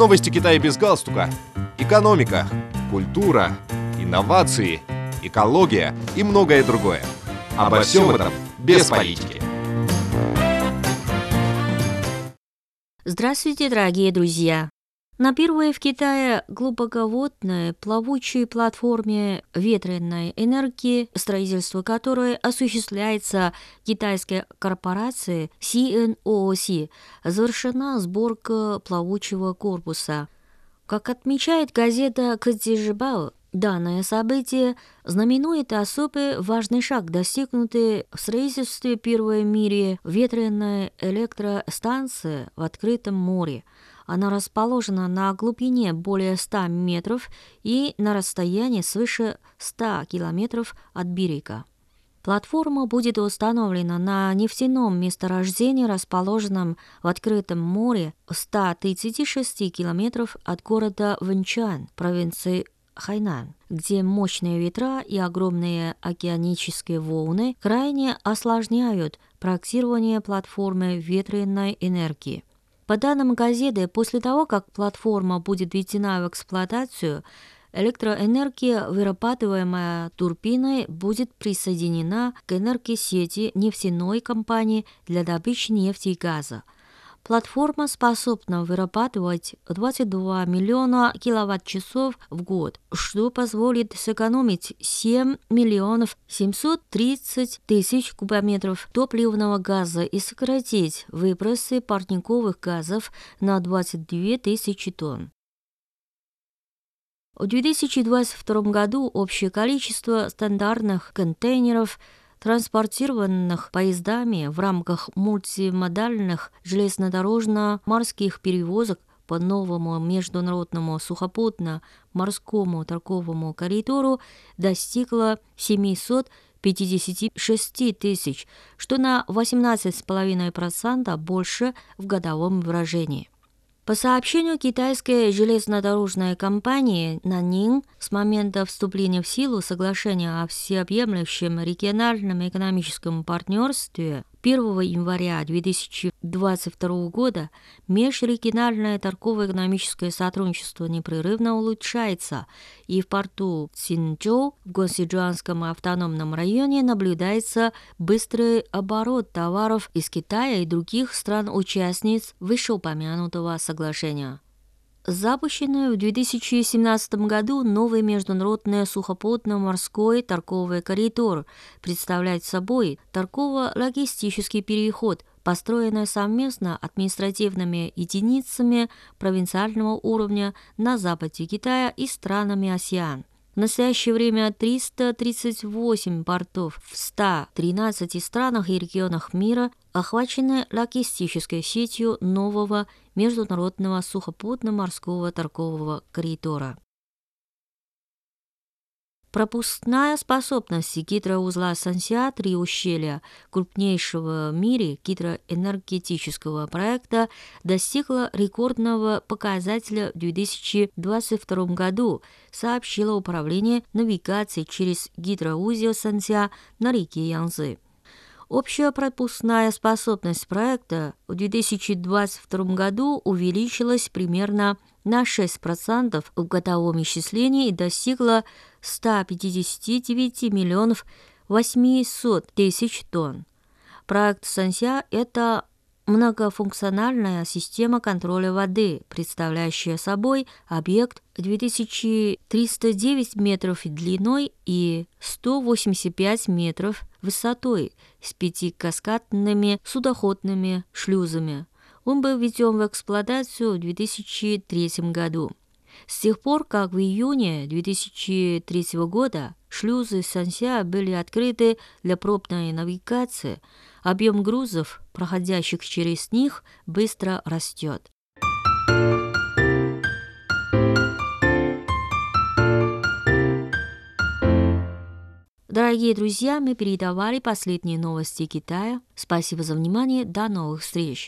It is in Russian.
Новости Китая без галстука. Экономика, культура, инновации, экология и многое другое. Обо всем этом без политики. Здравствуйте, дорогие друзья! На первой в Китае глубоководной плавучей платформе ветреной энергии, строительство которой осуществляется китайской корпорацией CNOOC, завершена сборка плавучего корпуса. Как отмечает газета «Катижибао», Данное событие знаменует особый важный шаг, достигнутый в строительстве первой в мире ветреной электростанции в открытом море – она расположена на глубине более 100 метров и на расстоянии свыше 100 километров от берега. Платформа будет установлена на нефтяном месторождении, расположенном в открытом море в 136 километров от города Вэнчан, провинции Хайнан, где мощные ветра и огромные океанические волны крайне осложняют проектирование платформы ветреной энергии. По данным газеты, после того, как платформа будет введена в эксплуатацию, электроэнергия, вырабатываемая турбиной, будет присоединена к энергосети нефтяной компании для добычи нефти и газа – Платформа способна вырабатывать 22 миллиона киловатт-часов в год, что позволит сэкономить 7 миллионов 730 тысяч кубометров топливного газа и сократить выбросы парниковых газов на 22 тысячи тонн. В 2022 году общее количество стандартных контейнеров – транспортированных поездами в рамках мультимодальных железнодорожно-морских перевозок по новому международному сухопутно-морскому торговому коридору достигла 756 тысяч, что на 18,5% больше в годовом выражении. По сообщению китайской железнодорожной компании Нанин, с момента вступления в силу соглашения о всеобъемлющем региональном экономическом партнерстве 1 января 2022 года межрегиональное торгово-экономическое сотрудничество непрерывно улучшается, и в порту Цинчжоу в Гонсиджуанском автономном районе наблюдается быстрый оборот товаров из Китая и других стран-участниц вышеупомянутого соглашения. Запущенный в 2017 году новый международный сухопутно-морской торговый коридор представляет собой торгово-логистический переход, построенный совместно административными единицами провинциального уровня на западе Китая и странами АСИАН. В настоящее время 338 портов в 113 странах и регионах мира охвачены логистической сетью нового международного сухопутно-морского торгового коридора. Пропускная способность гидроузла Сансиа три ущелья крупнейшего в мире гидроэнергетического проекта достигла рекордного показателя в 2022 году, сообщило Управление навигации через гидроузел Сансиа на реке Янзы. Общая пропускная способность проекта в 2022 году увеличилась примерно на 6% в годовом исчислении и достигла 159 миллионов 800 тысяч тонн. Проект Санся – это многофункциональная система контроля воды, представляющая собой объект 2309 метров длиной и 185 метров высотой с пяти каскадными судоходными шлюзами. Он был введен в эксплуатацию в 2003 году. С тех пор, как в июне 2003 года шлюзы Санся были открыты для пробной навигации, объем грузов, проходящих через них, быстро растет. Дорогие друзья, мы передавали последние новости Китая. Спасибо за внимание. До новых встреч!